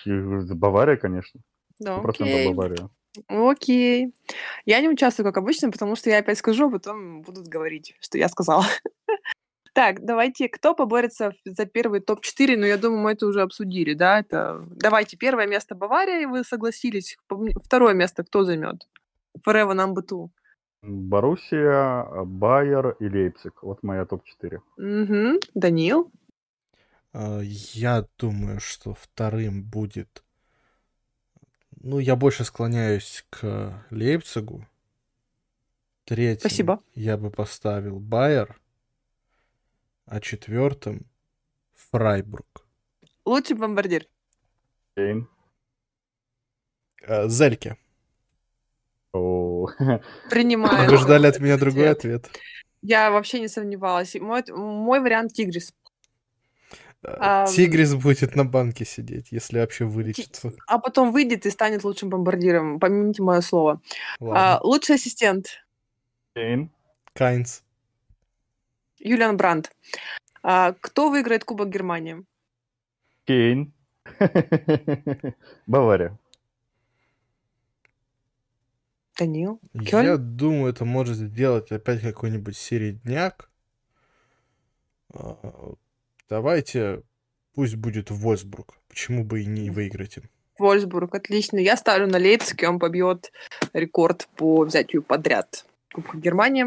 Бавария, конечно. Да, 100% окей. Бавария. Окей. Я не участвую, как обычно, потому что я опять скажу, а потом будут говорить, что я сказала. Так, давайте, кто поборется за первый топ-4? Ну, я думаю, мы это уже обсудили, да? Это... Давайте, первое место Бавария, и вы согласились. Второе место кто займет? Forever number two. Боруссия, Байер и Лейпциг. Вот моя топ-4. Мгм. Данил? А, Я думаю, что вторым будет... Ну, я больше склоняюсь к Лейпцигу. Третьим Спасибо. я бы поставил Байер, а четвертым Фрайбург. Лучший бомбардир. Кейн. А, Зельке. О, Принимаю. Вы ждали от меня другой ответ. Я вообще не сомневалась. Мой, мой вариант Тигрис. А, Ам. Тигрис будет на банке сидеть, если вообще вылечится. А потом выйдет и станет лучшим бомбардиром. Помяните мое слово. А, лучший ассистент. Кейн. Кайнц. Юлиан Брандт. А, кто выиграет Кубок Германии? Кейн. <laughs> Бавария. Данил. Я Кёльн? думаю, это может сделать опять какой-нибудь середняк. А, Давайте Пусть будет Вольсбург. Почему бы и не выиграть им? Вольсбург, отлично. Я ставлю на Лейпциг, и он побьет рекорд по взятию подряд Кубка Германии.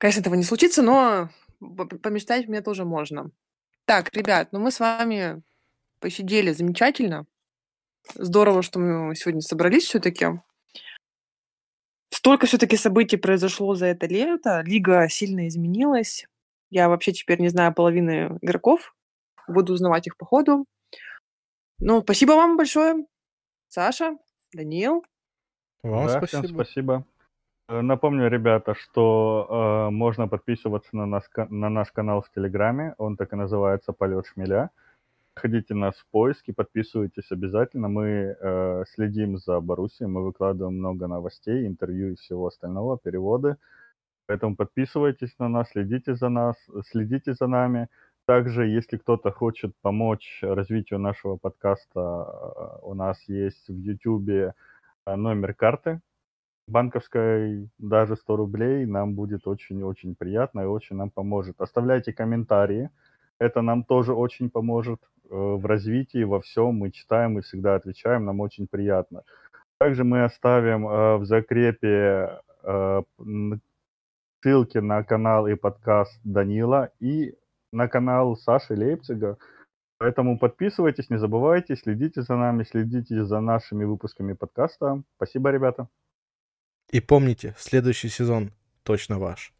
Конечно, этого не случится, но помечтать мне тоже можно. Так, ребят, ну мы с вами посидели замечательно. Здорово, что мы сегодня собрались все-таки. Столько все-таки событий произошло за это лето. Лига сильно изменилась. Я вообще теперь не знаю половины игроков. Буду узнавать их по ходу. Ну, спасибо вам большое, Саша, Даниил. Вам да, спасибо. Всем спасибо. Э, напомню, ребята, что э, можно подписываться на, нас, на наш канал в Телеграме. Он так и называется «Полет шмеля». Ходите нас в поиски, подписывайтесь обязательно. Мы э, следим за Боруссией, мы выкладываем много новостей, интервью и всего остального, переводы. Поэтому подписывайтесь на нас, следите за нас, следите за нами. Также, если кто-то хочет помочь развитию нашего подкаста, э, у нас есть в YouTube э, номер карты банковской, даже 100 рублей нам будет очень-очень приятно и очень нам поможет. Оставляйте комментарии, это нам тоже очень поможет э, в развитии, во всем. Мы читаем и всегда отвечаем, нам очень приятно. Также мы оставим э, в закрепе э, ссылки на канал и подкаст Данила и на канал Саши Лейпцига. Поэтому подписывайтесь, не забывайте, следите за нами, следите за нашими выпусками подкаста. Спасибо, ребята. И помните, следующий сезон точно ваш.